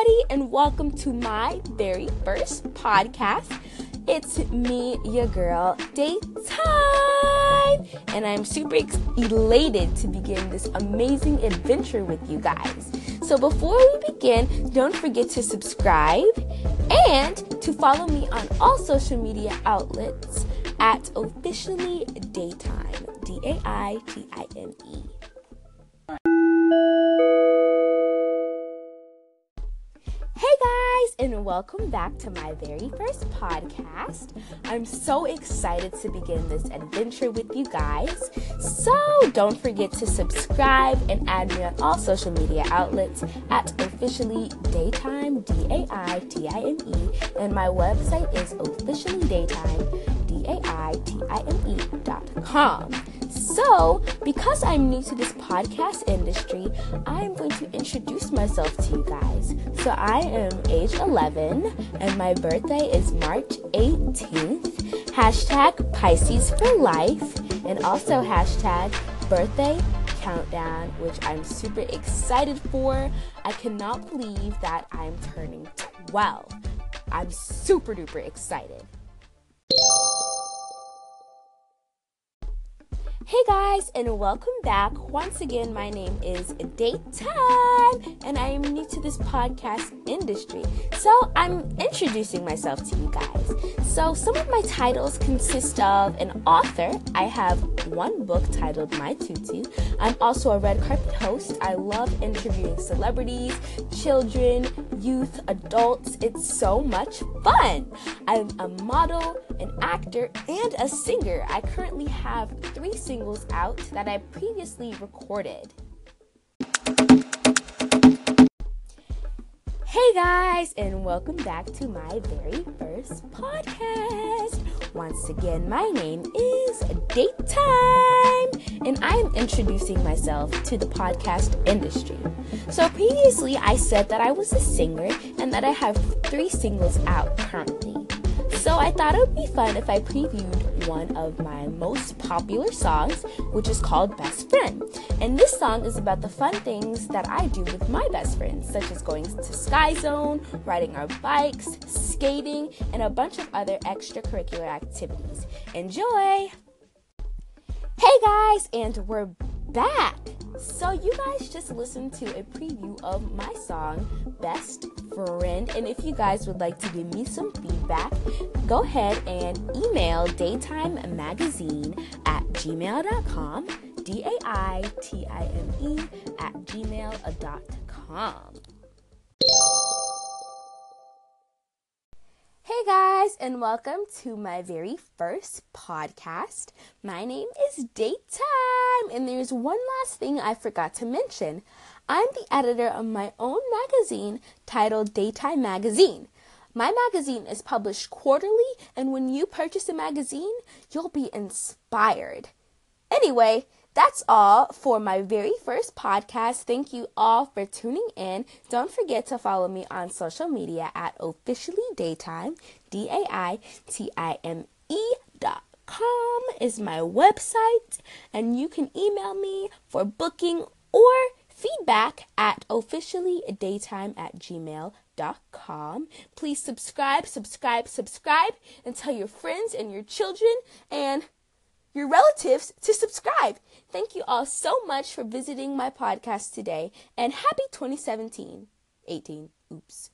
everybody, and welcome to my very first podcast. It's me, your girl, Daitime, and I'm super elated to begin this amazing adventure with you guys. So, before we begin, don't forget to subscribe and to follow me on all social media outlets at officially Daitime, D A I T I M E. and welcome back to my very first podcast. I'm so excited to begin this adventure with you guys. So don't forget to subscribe and add me on all social media outlets at officially daitime D A I T I M E, and my website is officially daitime D A I T I M E dot com. So, because I'm new to this podcast industry, I am going to introduce myself to you guys. So, I am age 11 and my birthday is March 18th. Hashtag Pisces for life and also hashtag birthday countdown, which I'm super excited for. I cannot believe that I'm turning 12. I'm super duper excited. Hey guys, and welcome back. Once again, my name is Daitime, and I am new to this podcast industry. So, I'm introducing myself to you guys. So, some of my titles consist of an author. I have one book titled My Tutu. I'm also a red carpet host. I love interviewing celebrities, children, youth, adults. It's so much fun. I'm a model, an actor, and a singer. I currently have three singles out that I previously recorded. Hey guys, and welcome back to my very first podcast. Once again, my name is Daitime, and I'm introducing myself to the podcast industry. So, previously, I said that I was a singer and that I have three singles out currently. So, I thought it would be fun if I previewed one of my most popular songs, which is called Best Friend. And this song is about the fun things that I do with my best friends, such as going to Sky Zone, riding our bikes, skating, and a bunch of other extracurricular activities. Enjoy! Hey guys, and we're back! So, you guys just listened to a preview of my song, Best Friend. And if you guys would like to give me some feedback, go ahead and email Daitime Magazine at gmail.com, D A I T I M E at gmail.com. guys, and welcome to my very first podcast. My name is Daitime, and there's one last thing I forgot to mention. I'm the editor of my own magazine titled Daitime Magazine. My magazine is published quarterly, and when you purchase a magazine, you'll be inspired. Anyway, that's all for my very first podcast. Thank you all for tuning in. Don't forget to follow me on social media at officially daitime, D A I T I M E dot com is my website, and you can email me for booking or feedback at officially daitime at gmail dot com. Please subscribe, subscribe, subscribe, and tell your friends and your children and your relatives to subscribe. Thank you all so much for visiting my podcast today and happy 2017. 18. Oops.